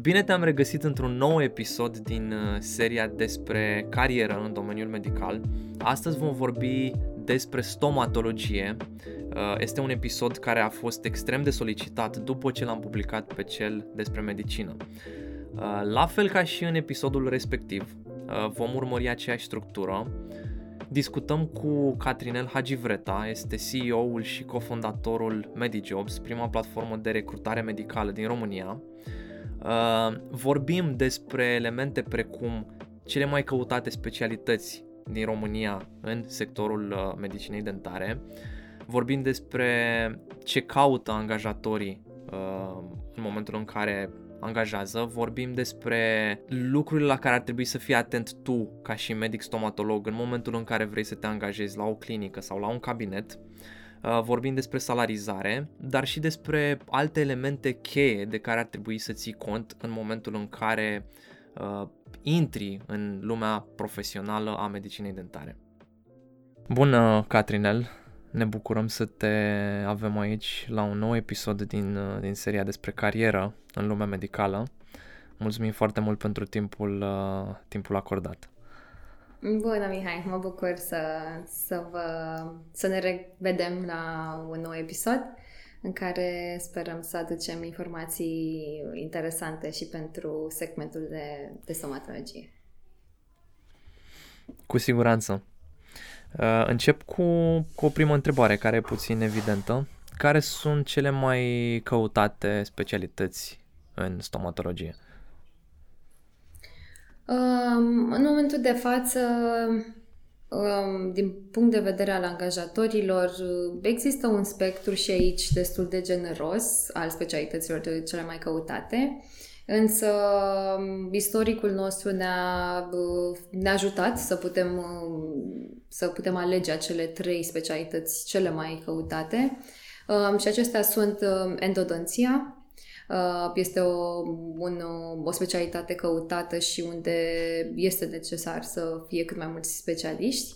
Bine te-am regăsit într-un nou episod din uh, seria despre carieră în domeniul medical. Astăzi vom vorbi despre stomatologie. Uh, este un episod care a fost extrem de solicitat după ce l-am publicat pe cel despre medicină. Uh, la fel ca și în episodul respectiv, vom urmări aceeași structură. Discutăm cu Catrinel Hagivreta, este CEO-ul și cofondatorul MediJobs, prima platformă de recrutare medicală din România. Uh, vorbim despre elemente precum cele mai căutate specialități din România în sectorul uh, medicinei dentare. Vorbim despre ce caută angajatorii uh, în momentul în care angajează, vorbim despre lucrurile la care ar trebui să fii atent tu ca și medic stomatolog în momentul în care vrei să te angajezi la o clinică sau la un cabinet. Uh, vorbim despre salarizare, dar și despre alte elemente cheie de care ar trebui să ții cont în momentul în care uh, intri în lumea profesională a medicinei dentare. Bună, Catrinel! Ne bucurăm să te avem aici la un nou episod din, uh, din seria despre carieră în lumea medicală. Mulțumim foarte mult pentru timpul, uh, timpul acordat. Bună, Mihai! Mă bucur să, să, vă, să ne revedem la un nou episod în care sperăm să aducem informații interesante și pentru segmentul de, de somatologie. Cu siguranță. Uh, încep cu, cu o primă întrebare care e puțin evidentă. Care sunt cele mai căutate specialități în stomatologie? În momentul de față, din punct de vedere al angajatorilor, există un spectru și aici destul de generos al specialităților cele mai căutate. Însă istoricul nostru ne-a, ne-a ajutat să putem, să putem alege acele trei specialități cele mai căutate. Și acestea sunt endodonția, Uh, este o, un, o specialitate căutată și unde este necesar să fie cât mai mulți specialiști.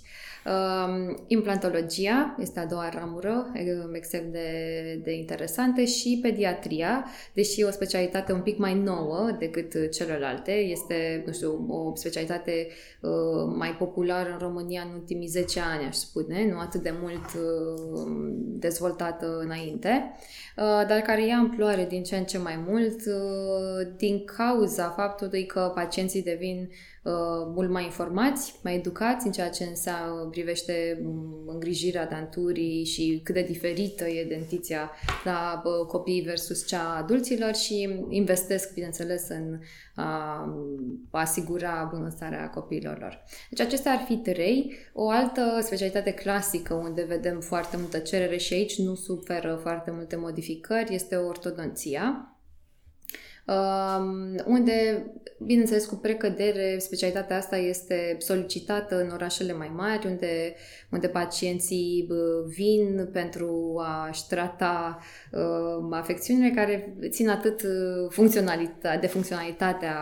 Um, implantologia este a doua ramură extrem de, de interesantă și pediatria, deși e o specialitate un pic mai nouă decât celelalte, este, nu știu, o specialitate uh, mai populară în România în ultimii 10 ani, aș spune, nu atât de mult uh, dezvoltată înainte, uh, dar care ia amploare din ce în ce mai mult uh, din cauza faptului că pacienții devin Uh, mult mai informați, mai educați în ceea ce înseamnă, privește mm, îngrijirea danturii și cât de diferită e dentiția la copii versus cea a adulților și investesc, bineînțeles, în a asigura bunăstarea copiilor lor. Deci acestea ar fi trei. O altă specialitate clasică unde vedem foarte multă cerere și aici nu suferă foarte multe modificări este ortodonția unde, bineînțeles, cu precădere, specialitatea asta este solicitată în orașele mai mari, unde, unde pacienții vin pentru a-și trata uh, afecțiunile care țin atât funcționalita- de funcționalitatea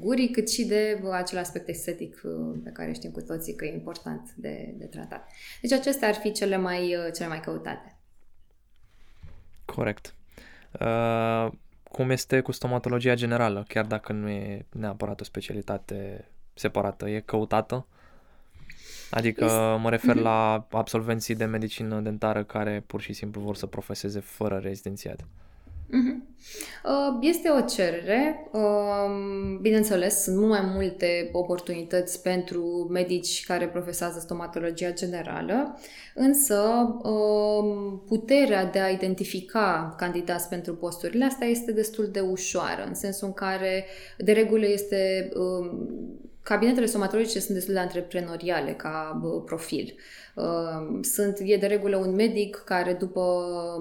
gurii, cât și de acel aspect estetic pe care știm cu toții că e important de, de tratat. Deci acestea ar fi cele mai, cele mai căutate. Corect. Uh, cum este cu stomatologia generală, chiar dacă nu e neapărat o specialitate separată, e căutată? Adică este... mă refer mhm. la absolvenții de medicină dentară care pur și simplu vor să profeseze fără rezidențiat. Mhm. Uh, este o cerere, um, bineînțeles, sunt mult mai multe oportunități pentru medici care profesează stomatologia generală, însă um, puterea de a identifica candidați pentru posturile astea este destul de ușoară, în sensul în care, de regulă, este um, cabinetele stomatologice sunt destul de antreprenoriale ca profil. Ehm, sunt, e de regulă un medic care după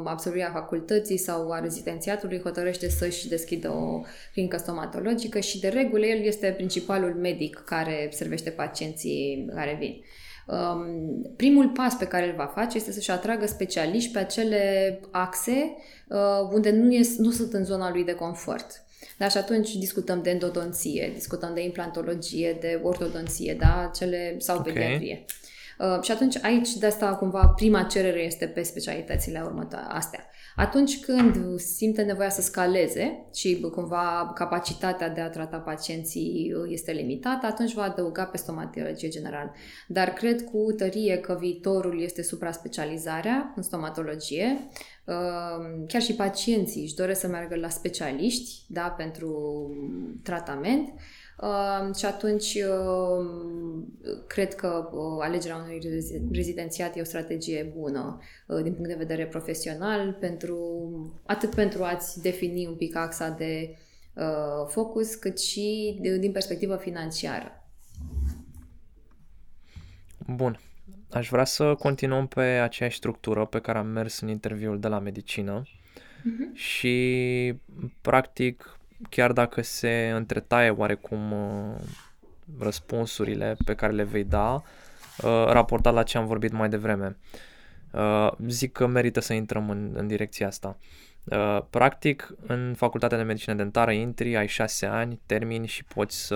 absolvirea facultății sau a rezidențiatului hotărăște să-și deschidă o clinică stomatologică și de regulă el este principalul medic care servește pacienții care vin. Um, primul pas pe care îl va face este să-și atragă specialiști pe acele axe uh, unde nu, e, nu sunt în zona lui de confort. Da, și atunci discutăm de endodonție, discutăm de implantologie, de ortodonție, da, cele sau okay. pediatrie. Uh, și atunci aici de asta cumva prima cerere este pe specialitățile următoare astea. Atunci când simte nevoia să scaleze și cumva capacitatea de a trata pacienții este limitată, atunci va adăuga pe stomatologie generală. Dar cred cu tărie că viitorul este supra-specializarea în stomatologie. Ehm, chiar și pacienții își doresc să meargă la specialiști da, pentru tratament Uh, și atunci uh, cred că uh, alegerea unui rezidențiat e o strategie bună uh, din punct de vedere profesional, pentru, atât pentru a-ți defini un pic axa de uh, focus, cât și de, din perspectivă financiară. Bun. Aș vrea să continuăm pe aceeași structură pe care am mers în interviul de la medicină uh-huh. și, practic, chiar dacă se întretaie oarecum uh, răspunsurile pe care le vei da, uh, raportat la ce am vorbit mai devreme. Uh, zic că merită să intrăm în, în direcția asta. Practic, în facultatea de medicină dentară intri, ai șase ani, termini și poți să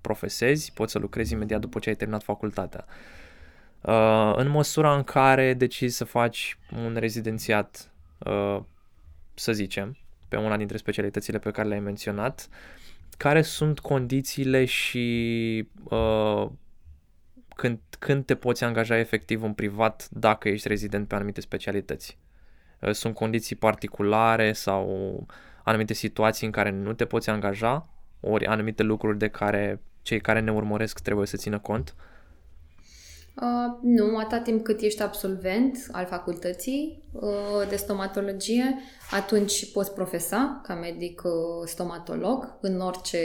profesezi, poți să lucrezi imediat după ce ai terminat facultatea. În măsura în care decizi să faci un rezidențiat, să zicem, pe una dintre specialitățile pe care le-ai menționat, care sunt condițiile și uh, când, când te poți angaja efectiv în privat dacă ești rezident pe anumite specialități? Uh, sunt condiții particulare sau anumite situații în care nu te poți angaja, ori anumite lucruri de care cei care ne urmăresc trebuie să țină cont? Uh, Uh, nu, atât timp cât ești absolvent al facultății uh, de stomatologie, atunci poți profesa ca medic uh, stomatolog în orice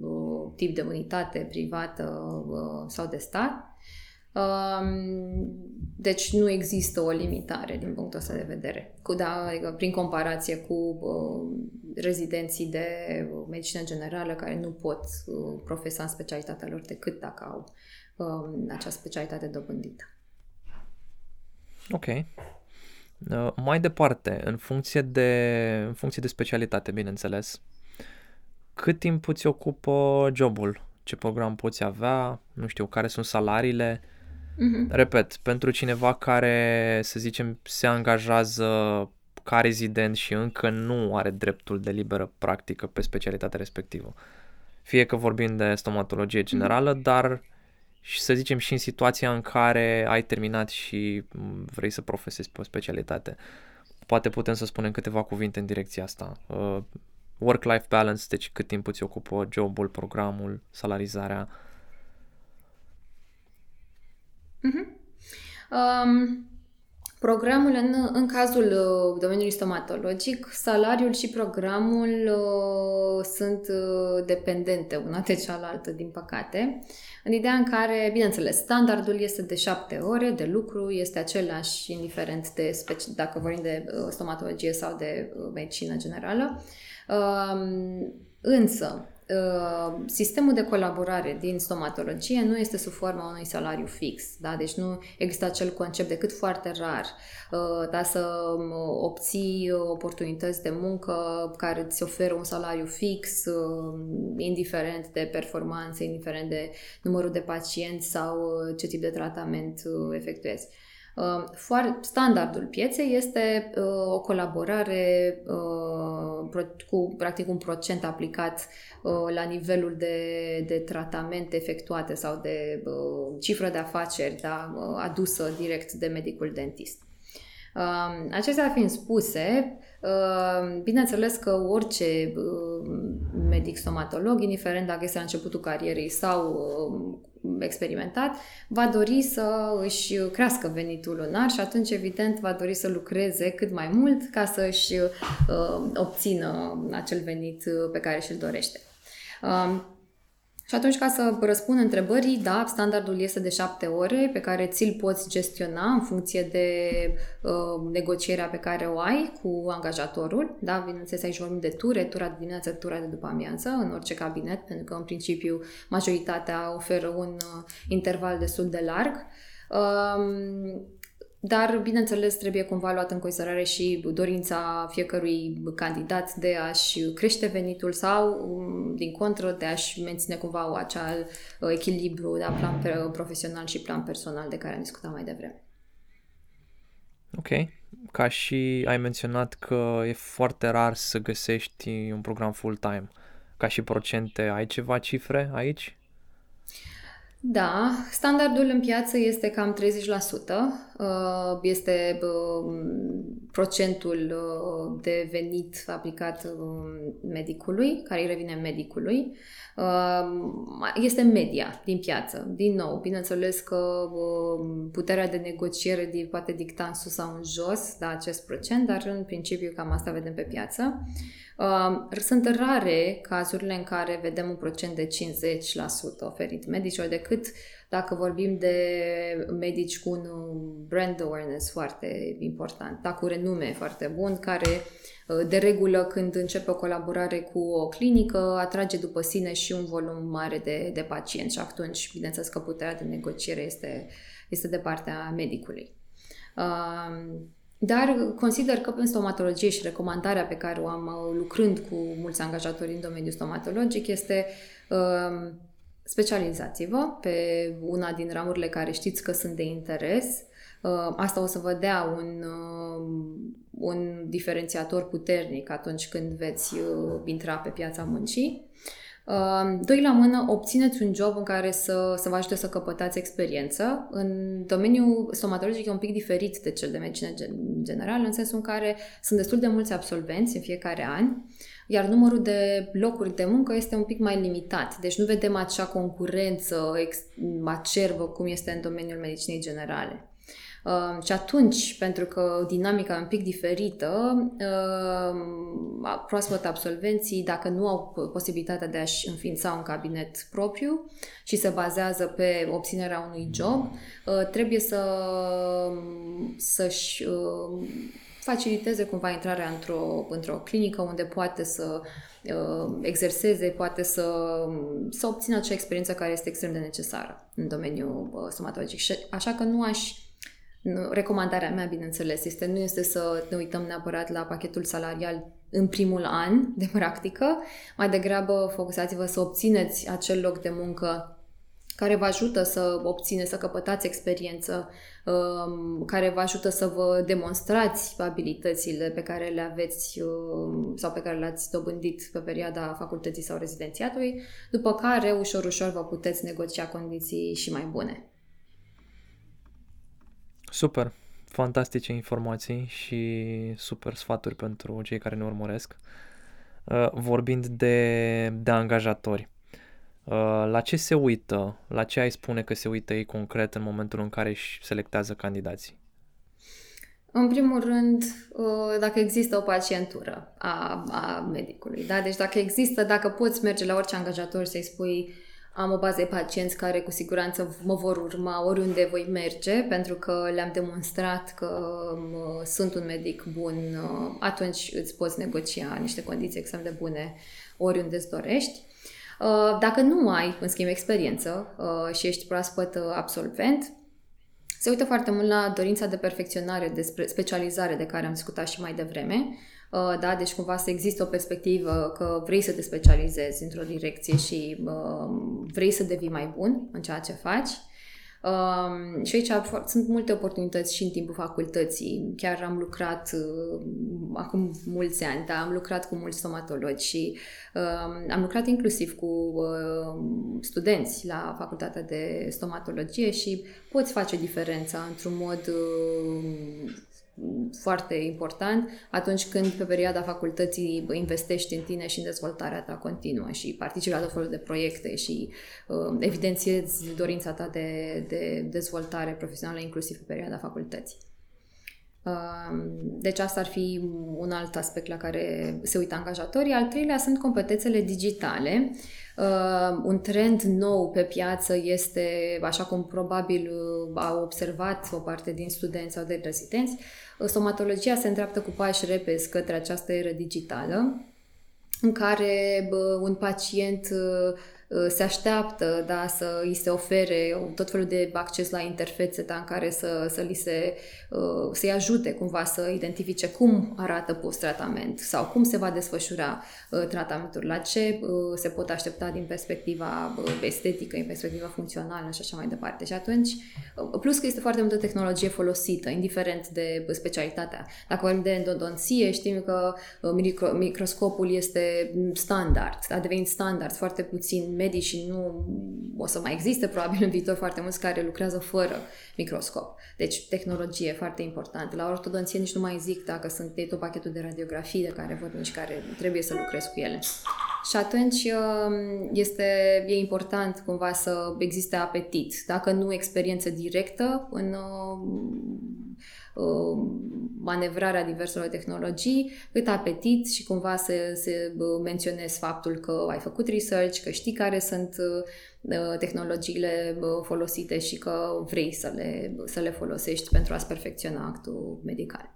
uh, tip de unitate privată uh, sau de stat. Um, deci nu există o limitare din punctul ăsta de vedere. Cu, da, adică prin comparație cu uh, rezidenții de medicină generală care nu pot uh, profesa în specialitatea lor decât dacă au um, această specialitate dobândită. Ok. Uh, mai departe, în funcție de, în funcție de specialitate, bineînțeles, cât timp îți ocupă jobul? Ce program poți avea? Nu știu, care sunt salariile? Mm-hmm. Repet, pentru cineva care, să zicem, se angajează ca rezident și încă nu are dreptul de liberă practică pe specialitatea respectivă. Fie că vorbim de stomatologie generală, mm-hmm. dar și să zicem și în situația în care ai terminat și vrei să profesezi pe o specialitate. Poate putem să spunem câteva cuvinte în direcția asta. Uh, work-life balance, deci cât timp îți ocupă jobul, programul, salarizarea. Mm-hmm. Um, Programul, în, în cazul uh, domeniului stomatologic, salariul și programul uh, sunt uh, dependente una de cealaltă, din păcate. În ideea în care, bineînțeles, standardul este de șapte ore de lucru, este același indiferent de speci- dacă vorbim de uh, stomatologie sau de uh, medicină generală. Uh, însă, Uh, sistemul de colaborare din stomatologie nu este sub forma unui salariu fix, da? deci nu există acel concept decât foarte rar uh, da, să um, obții oportunități de muncă care îți oferă un salariu fix, uh, indiferent de performanță, indiferent de numărul de pacienți sau ce tip de tratament efectuezi. Uh, standardul pieței este uh, o colaborare uh, cu practic un procent aplicat la nivelul de, de tratamente efectuate sau de cifră de afaceri da, adusă direct de medicul dentist. Acestea fiind spuse, bineînțeles că orice medic stomatolog, indiferent dacă este la începutul carierei sau experimentat, va dori să își crească venitul lunar și atunci, evident, va dori să lucreze cât mai mult ca să își uh, obțină acel venit pe care și-l dorește. Uh, și atunci, ca să răspund întrebării, da, standardul este de șapte ore pe care ți-l poți gestiona în funcție de uh, negocierea pe care o ai cu angajatorul. Da, bineînțeles, aici vorbim de ture, tura de dimineață, tura de după amiază, în orice cabinet, pentru că, în principiu, majoritatea oferă un uh, interval destul de larg. Uh, dar, bineînțeles, trebuie cumva luat în considerare și dorința fiecărui candidat de a-și crește venitul sau, um, din contră, de a-și menține cumva acel uh, echilibru de da, plan profesional și plan personal de care am discutat mai devreme. Ok. Ca și ai menționat că e foarte rar să găsești un program full-time. Ca și procente, ai ceva cifre aici? Da, standardul în piață este cam 30%. Uh, este uh, procentul uh, de venit aplicat medicului, care îi revine medicului. Este media din piață. Din nou, bineînțeles că puterea de negociere poate dicta în sus sau în jos da, acest procent, dar în principiu cam asta vedem pe piață. Sunt rare cazurile în care vedem un procent de 50% oferit medicilor, decât dacă vorbim de medici cu un brand awareness foarte important, da, cu renume foarte bun, care uh, de regulă când începe o colaborare cu o clinică atrage după sine și un volum mare de, de pacienți și atunci, bineînțeles că puterea de negociere este, este de partea medicului. Dar consider că în stomatologie și recomandarea pe care o am uh, lucrând cu mulți angajatori în domeniul stomatologic este uh, specializați-vă pe una din ramurile care știți că sunt de interes. Uh, asta o să vă dea un, uh, un diferențiator puternic atunci când veți uh, intra pe piața muncii. Doi la mână, obțineți un job în care să, să vă ajute să căpătați experiență. În domeniul stomatologic e un pic diferit de cel de medicină generală, în sensul în care sunt destul de mulți absolvenți în fiecare an, iar numărul de locuri de muncă este un pic mai limitat. Deci nu vedem acea concurență acerbă cum este în domeniul medicinei generale. Uh, și atunci, pentru că dinamica e un pic diferită, uh, proaspăt absolvenții, dacă nu au posibilitatea de a-și înființa un cabinet propriu și se bazează pe obținerea unui job, uh, trebuie să, să-și uh, faciliteze cumva intrarea într-o, într-o clinică unde poate să uh, exerseze, poate să, să obțină acea experiență care este extrem de necesară în domeniul uh, stomatologic. Și așa că nu aș recomandarea mea, bineînțeles, este nu este să ne uităm neapărat la pachetul salarial în primul an de practică, mai degrabă focusați-vă să obțineți acel loc de muncă care vă ajută să obțineți, să căpătați experiență, um, care vă ajută să vă demonstrați abilitățile pe care le aveți um, sau pe care le-ați dobândit pe perioada facultății sau rezidențiatului, după care ușor, ușor vă puteți negocia condiții și mai bune. Super, fantastice informații și super sfaturi pentru cei care ne urmăresc. Uh, vorbind de, de angajatori, uh, la ce se uită, la ce ai spune că se uită ei concret în momentul în care își selectează candidații? În primul rând, uh, dacă există o pacientură a, a medicului. Da? Deci dacă există, dacă poți merge la orice angajator să-i spui am o bază de pacienți care cu siguranță mă vor urma oriunde voi merge, pentru că le-am demonstrat că sunt un medic bun, atunci îți poți negocia niște condiții extrem de bune oriunde îți dorești. Uh, dacă nu ai, în schimb, experiență uh, și ești proaspăt uh, absolvent, se uită foarte mult la dorința de perfecționare, de specializare de care am discutat și mai devreme Uh, da? Deci cumva să există o perspectivă că vrei să te specializezi într-o direcție și uh, vrei să devii mai bun în ceea ce faci. Um, și aici sunt multe oportunități și în timpul facultății. Chiar am lucrat uh, acum mulți ani, da, am lucrat cu mulți stomatologi și uh, am lucrat inclusiv cu uh, studenți la facultatea de stomatologie și poți face diferența într-un mod uh, foarte important atunci când pe perioada facultății investești în tine și în dezvoltarea ta continuă și participi la tot felul de proiecte și uh, evidențiezi dorința ta de, de dezvoltare profesională inclusiv pe perioada facultății. Uh, deci asta ar fi un alt aspect la care se uită angajatorii. Al treilea sunt competențele digitale. Uh, un trend nou pe piață este, așa cum probabil uh, au observat o parte din studenți sau de rezidenți, stomatologia se îndreaptă cu pași repezi către această eră digitală, în care bă, un pacient Uh, se așteaptă da, să îi se ofere tot felul de acces la interfețe da, în care să, să li se, uh, să-i ajute cumva să identifice cum arată post-tratament sau cum se va desfășura uh, tratamentul, la ce se pot aștepta din perspectiva estetică, din perspectiva funcțională și așa mai departe. Și atunci, plus că este foarte multă tehnologie folosită, indiferent de specialitatea. Dacă vorbim de endodonție, știm că micro, microscopul este standard, a devenit standard, foarte puțin medici și nu o să mai existe probabil în viitor foarte mulți care lucrează fără microscop. Deci tehnologie foarte importantă. La ortodonție nici nu mai zic dacă sunt de tot pachetul de radiografii de care vorbim și care trebuie să lucrez cu ele. Și atunci um, este, e important cumva să existe apetit. Dacă nu experiență directă în um, um, manevrarea diverselor tehnologii, cât apetit și cumva să, să menționez faptul că ai făcut research, că știi care sunt uh, tehnologiile folosite și că vrei să le, să le folosești pentru a-ți perfecționa actul medical.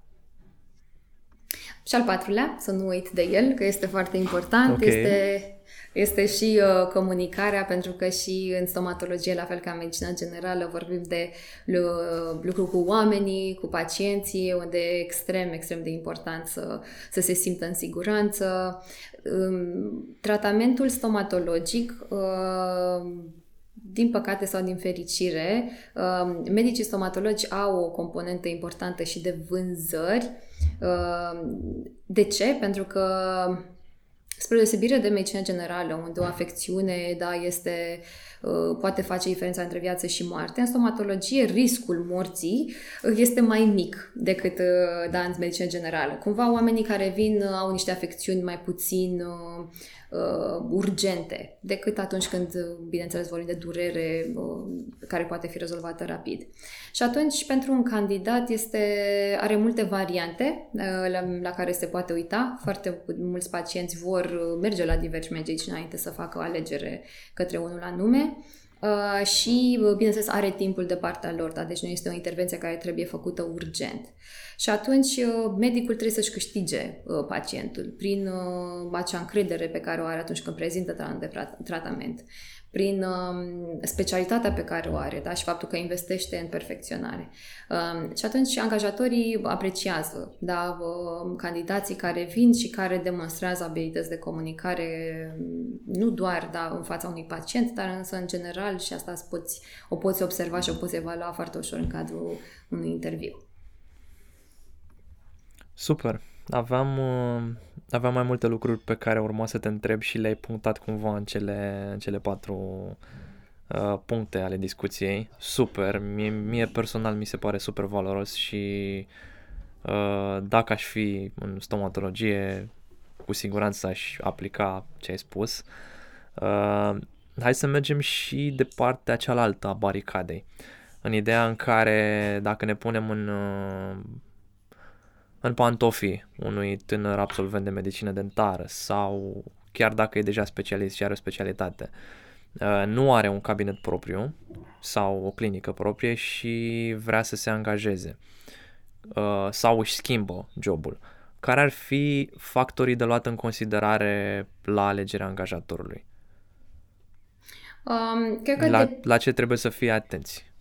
Și al patrulea, să nu uit de el, că este foarte important, okay. este este și uh, comunicarea, pentru că și în stomatologie, la fel ca în medicina generală, vorbim de uh, lucru cu oamenii, cu pacienții, unde e extrem, extrem de important să, să se simtă în siguranță. Um, tratamentul stomatologic uh, din păcate sau din fericire, um, medicii stomatologi au o componentă importantă și de vânzări. Um, de ce? Pentru că Spre deosebire de medicina generală, unde o afecțiune da, este, uh, poate face diferența între viață și moarte, în stomatologie riscul morții uh, este mai mic decât uh, da, în medicina generală. Cumva oamenii care vin au niște afecțiuni mai puțin uh, urgente decât atunci când, bineînțeles, vorbim de durere uh, care poate fi rezolvată rapid. Și atunci, pentru un candidat, este, are multe variante uh, la, la care se poate uita. Foarte mulți pacienți vor merge la diversi medici înainte să facă o alegere către unul anume. Uh, și, bineînțeles, are timpul de partea lor, da? deci nu este o intervenție care trebuie făcută urgent. Și atunci uh, medicul trebuie să-și câștige uh, pacientul prin uh, acea încredere pe care o are atunci când prezintă de tratament, prin um, specialitatea pe care o are da? și faptul că investește în perfecționare. Um, și atunci angajatorii apreciază da? candidații care vin și care demonstrează abilități de comunicare nu doar da, în fața unui pacient, dar însă în general și asta poți, o poți observa și o poți evalua foarte ușor în cadrul unui interviu. Super. Aveam, uh, aveam mai multe lucruri pe care urma să te întreb și le-ai punctat cumva în cele, în cele patru uh, puncte ale discuției. Super. Mie, mie personal mi se pare super valoros și uh, dacă aș fi în stomatologie, cu siguranță aș aplica ce ai spus. Uh, hai să mergem și de partea cealaltă a baricadei. În ideea în care dacă ne punem în uh, în pantofii unui tânăr absolvent de medicină dentară sau chiar dacă e deja specialist și are o specialitate, uh, nu are un cabinet propriu sau o clinică proprie și vrea să se angajeze uh, sau își schimbă jobul. Care ar fi factorii de luat în considerare la alegerea angajatorului? Um, cred că la, de... la ce trebuie să fie atenți?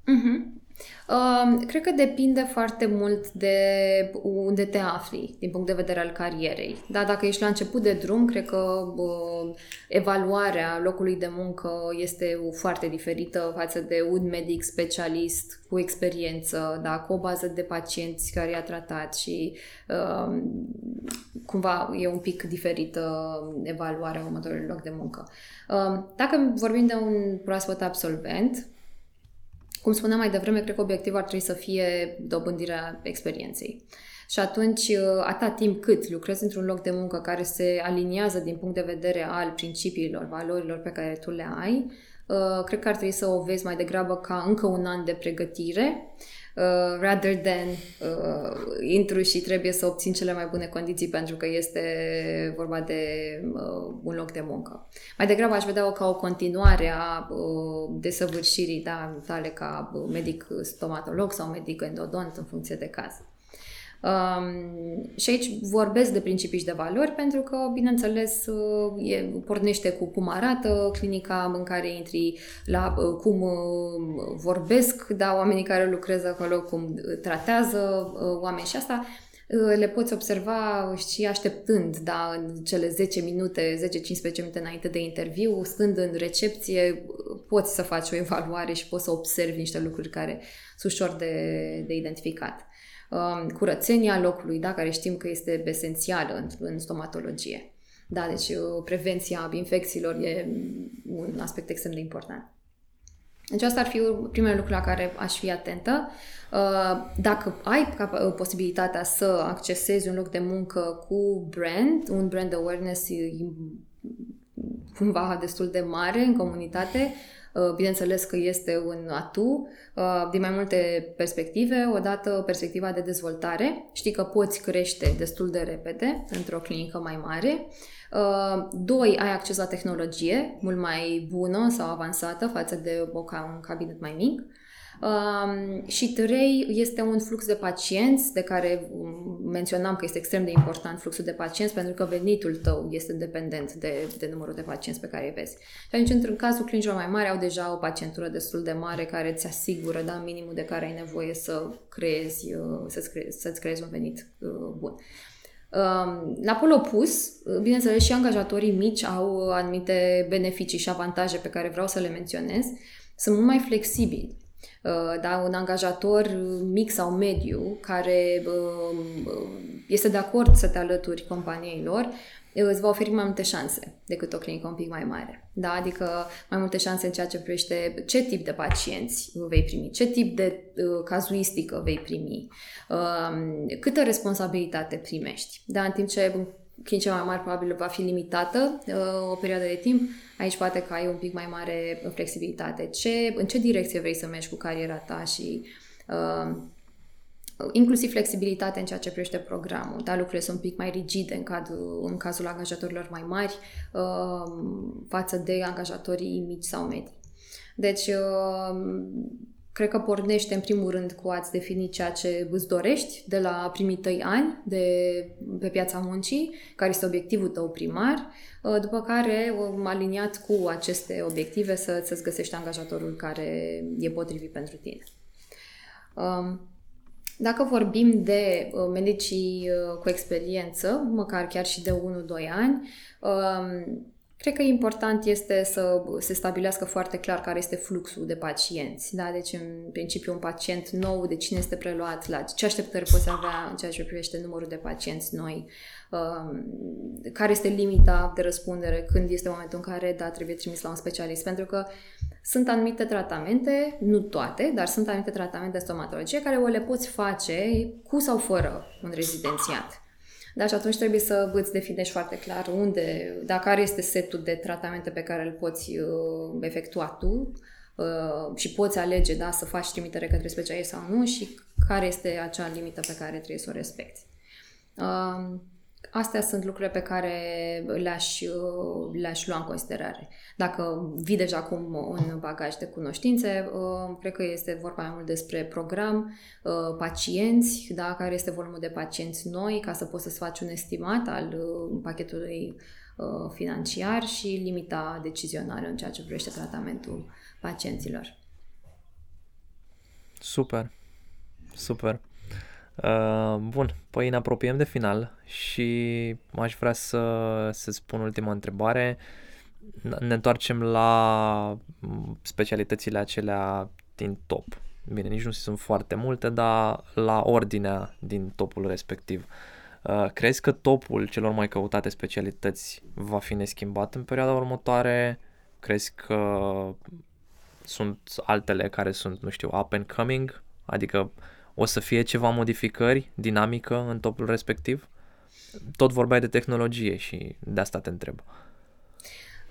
Uh-huh. Uh, cred că depinde foarte mult de unde te afli din punct de vedere al carierei. Da, dacă ești la început de drum, cred că uh, evaluarea locului de muncă este foarte diferită față de un medic specialist cu experiență, da, cu o bază de pacienți care i-a tratat și uh, cumva e un pic diferită evaluarea următorului loc de muncă. Uh, dacă vorbim de un proaspăt absolvent, cum spuneam mai devreme, cred că obiectivul ar trebui să fie dobândirea experienței. Și atunci, uh, atâta timp cât lucrezi într-un loc de muncă care se aliniază din punct de vedere al principiilor, valorilor pe care tu le ai, uh, cred că ar trebui să o vezi mai degrabă ca încă un an de pregătire uh, rather than uh, intru și trebuie să obțin cele mai bune condiții pentru că este vorba de uh, un loc de muncă. Mai degrabă aș vedea-o ca o continuare a uh, desăvârșirii da, tale ca medic stomatolog sau medic endodont în funcție de caz. Um, și aici vorbesc de principii și de valori pentru că, bineînțeles, uh, e, pornește cu cum arată clinica în care intri, la uh, cum uh, vorbesc, da, oamenii care lucrează acolo, cum tratează oameni și asta le poți observa și așteptând, da, în cele 10 minute, 10-15 minute înainte de interviu, stând în recepție, poți să faci o evaluare și poți să observi niște lucruri care sunt ușor de, de identificat. Um, curățenia locului, da, care știm că este esențială în, în stomatologie. Da, deci uh, prevenția infecțiilor e un aspect extrem de important. Deci asta ar fi primele lucruri la care aș fi atentă. Uh, dacă ai uh, posibilitatea să accesezi un loc de muncă cu brand, un brand awareness cumva destul de mare în comunitate, Uh, bineînțeles că este un atu uh, din mai multe perspective. Odată perspectiva de dezvoltare. Știi că poți crește destul de repede într-o clinică mai mare. Uh, doi, ai acces la tehnologie mult mai bună sau avansată față de un cabinet mai mic. Um, și trei, este un flux de pacienți, de care um, menționam că este extrem de important fluxul de pacienți, pentru că venitul tău este dependent de, de numărul de pacienți pe care îi vezi. Și atunci, într-un cazul clinicilor mai mari, au deja o pacientură destul de mare care îți asigură da, minimul de care ai nevoie să creezi, uh, să-ți, creezi, să-ți creezi un venit uh, bun. Um, la pol opus, uh, bineînțeles, și angajatorii mici au anumite beneficii și avantaje pe care vreau să le menționez. Sunt mult mai flexibili Uh, da, un angajator mic sau mediu care um, este de acord să te alături companiei lor, îți va oferi mai multe șanse decât o clinică un pic mai mare. Da? Adică mai multe șanse în ceea ce privește ce tip de pacienți vei primi, ce tip de uh, cazuistică vei primi, uh, câtă responsabilitate primești. Da? În timp ce clinice mai mari probabil va fi limitată uh, o perioadă de timp, aici poate că ai un pic mai mare flexibilitate. Ce, în ce direcție vrei să mergi cu cariera ta și uh, inclusiv flexibilitate în ceea ce privește programul. Da, lucrurile sunt un pic mai rigide în, cadru, în cazul angajatorilor mai mari uh, față de angajatorii mici sau medii. Deci, uh, cred că pornește în primul rând cu a-ți defini ceea ce îți dorești de la primii tăi ani de, pe piața muncii, care este obiectivul tău primar, uh, după care, um, aliniat cu aceste obiective, să, să-ți găsești angajatorul care e potrivit pentru tine. Um, dacă vorbim de uh, medicii uh, cu experiență, măcar chiar și de 1-2 ani, um, Cred că important este să se stabilească foarte clar care este fluxul de pacienți. Da? Deci, în principiu, un pacient nou, de cine este preluat, la ce așteptări poți avea în ceea ce privește numărul de pacienți noi, um, care este limita de răspundere, când este momentul în care, da, trebuie trimis la un specialist. Pentru că sunt anumite tratamente, nu toate, dar sunt anumite tratamente de stomatologie care o le poți face cu sau fără un rezidențiat. Da, și atunci trebuie să îți definești foarte clar unde, da, care este setul de tratamente pe care îl poți uh, efectua tu uh, și poți alege, da, să faci trimitere către specialist sau nu și care este acea limită pe care trebuie să o respecti. Uh, Astea sunt lucrurile pe care le-aș, le-aș lua în considerare. Dacă vii deja cu un bagaj de cunoștințe, uh, cred că este vorba mai mult despre program, uh, pacienți, da, care este volumul de pacienți noi, ca să poți să-ți faci un estimat al uh, pachetului financiar și limita decizională în ceea ce privește tratamentul pacienților. Super, super. Uh, bun, păi ne apropiem de final și aș vrea să, să spun ultima întrebare. Ne întoarcem la specialitățile acelea din top. Bine, nici nu sunt foarte multe, dar la ordinea din topul respectiv. Uh, crezi că topul celor mai căutate specialități va fi neschimbat în perioada următoare? Crezi că sunt altele care sunt, nu știu, up and coming? Adică uh, o să fie ceva modificări, dinamică în topul respectiv? Tot vorbeai de tehnologie și de asta te întreb.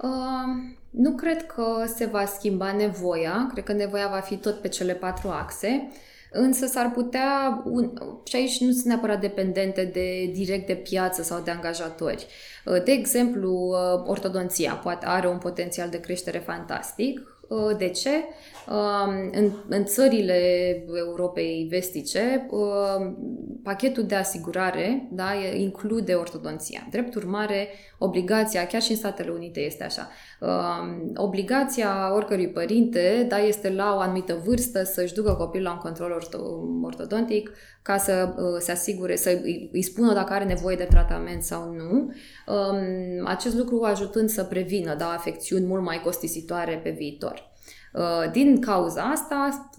Uh, nu cred că se va schimba nevoia, cred că nevoia va fi tot pe cele patru axe, însă s-ar putea, un, și aici nu sunt neapărat dependente de direct de piață sau de angajatori. Uh, de exemplu, uh, ortodonția poate are un potențial de creștere fantastic, Uh, de ce? Um, în, în țările Europei vestice, um, pachetul de asigurare da, include ortodonția. Drept urmare, obligația, chiar și în Statele Unite este așa, um, obligația oricărui părinte da, este la o anumită vârstă să-și ducă copilul la un control ortodontic ca să uh, se asigure, să îi spună dacă are nevoie de tratament sau nu. Acest lucru ajutând să prevină da, afecțiuni mult mai costisitoare pe viitor. Uh, din cauza asta,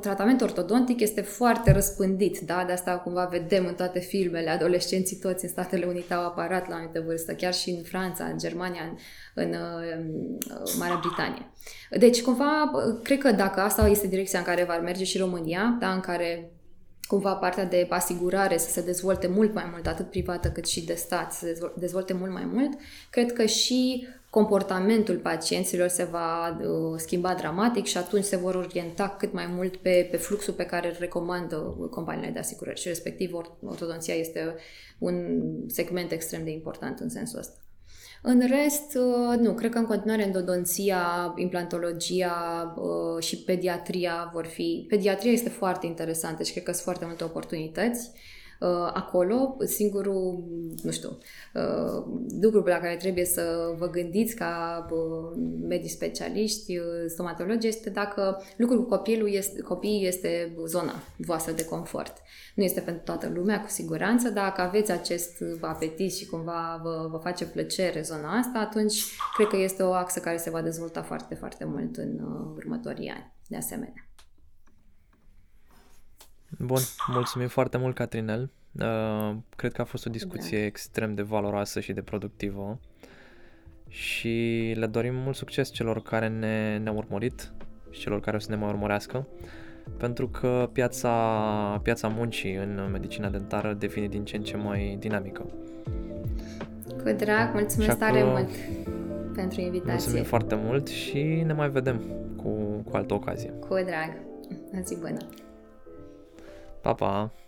tratamentul ortodontic este foarte răspândit, da? de asta cumva vedem în toate filmele, adolescenții toți în Statele Unite au aparat la anumită vârstă, chiar și în Franța, în Germania, în, în uh, Marea Britanie. Deci, cumva, cred că dacă asta este direcția în care va merge și România, da? în care cumva partea de asigurare să se dezvolte mult mai mult, atât privată cât și de stat, să se dezvolte mult mai mult, cred că și comportamentul pacienților se va uh, schimba dramatic și atunci se vor orienta cât mai mult pe, pe fluxul pe care îl recomandă companiile de asigurări și respectiv ortodonția este un segment extrem de important în sensul ăsta. În rest, uh, nu, cred că în continuare endodonția, implantologia uh, și pediatria vor fi... Pediatria este foarte interesantă și cred că sunt foarte multe oportunități. Uh, acolo, singurul, nu știu, uh, lucru la care trebuie să vă gândiți ca uh, medici specialiști, stomatologi, este dacă lucrul cu copilul este, copiii este zona voastră de confort. Nu este pentru toată lumea, cu siguranță, dar dacă aveți acest apetit și cumva vă, vă face plăcere zona asta, atunci cred că este o axă care se va dezvolta foarte, foarte mult în următorii ani, de asemenea. Bun, mulțumim foarte mult, Catrinel. Uh, cred că a fost o discuție da. extrem de valoroasă și de productivă și le dorim mult succes celor care ne, ne-au urmărit și celor care o să ne mai urmărească pentru că piața, piața muncii în medicina dentară devine din ce în ce mai dinamică. Cu drag, mulțumesc tare mult pentru invitație. Mulțumim foarte mult și ne mai vedem cu, cu altă ocazie. Cu drag. O zi bună! 拜拜。